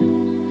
you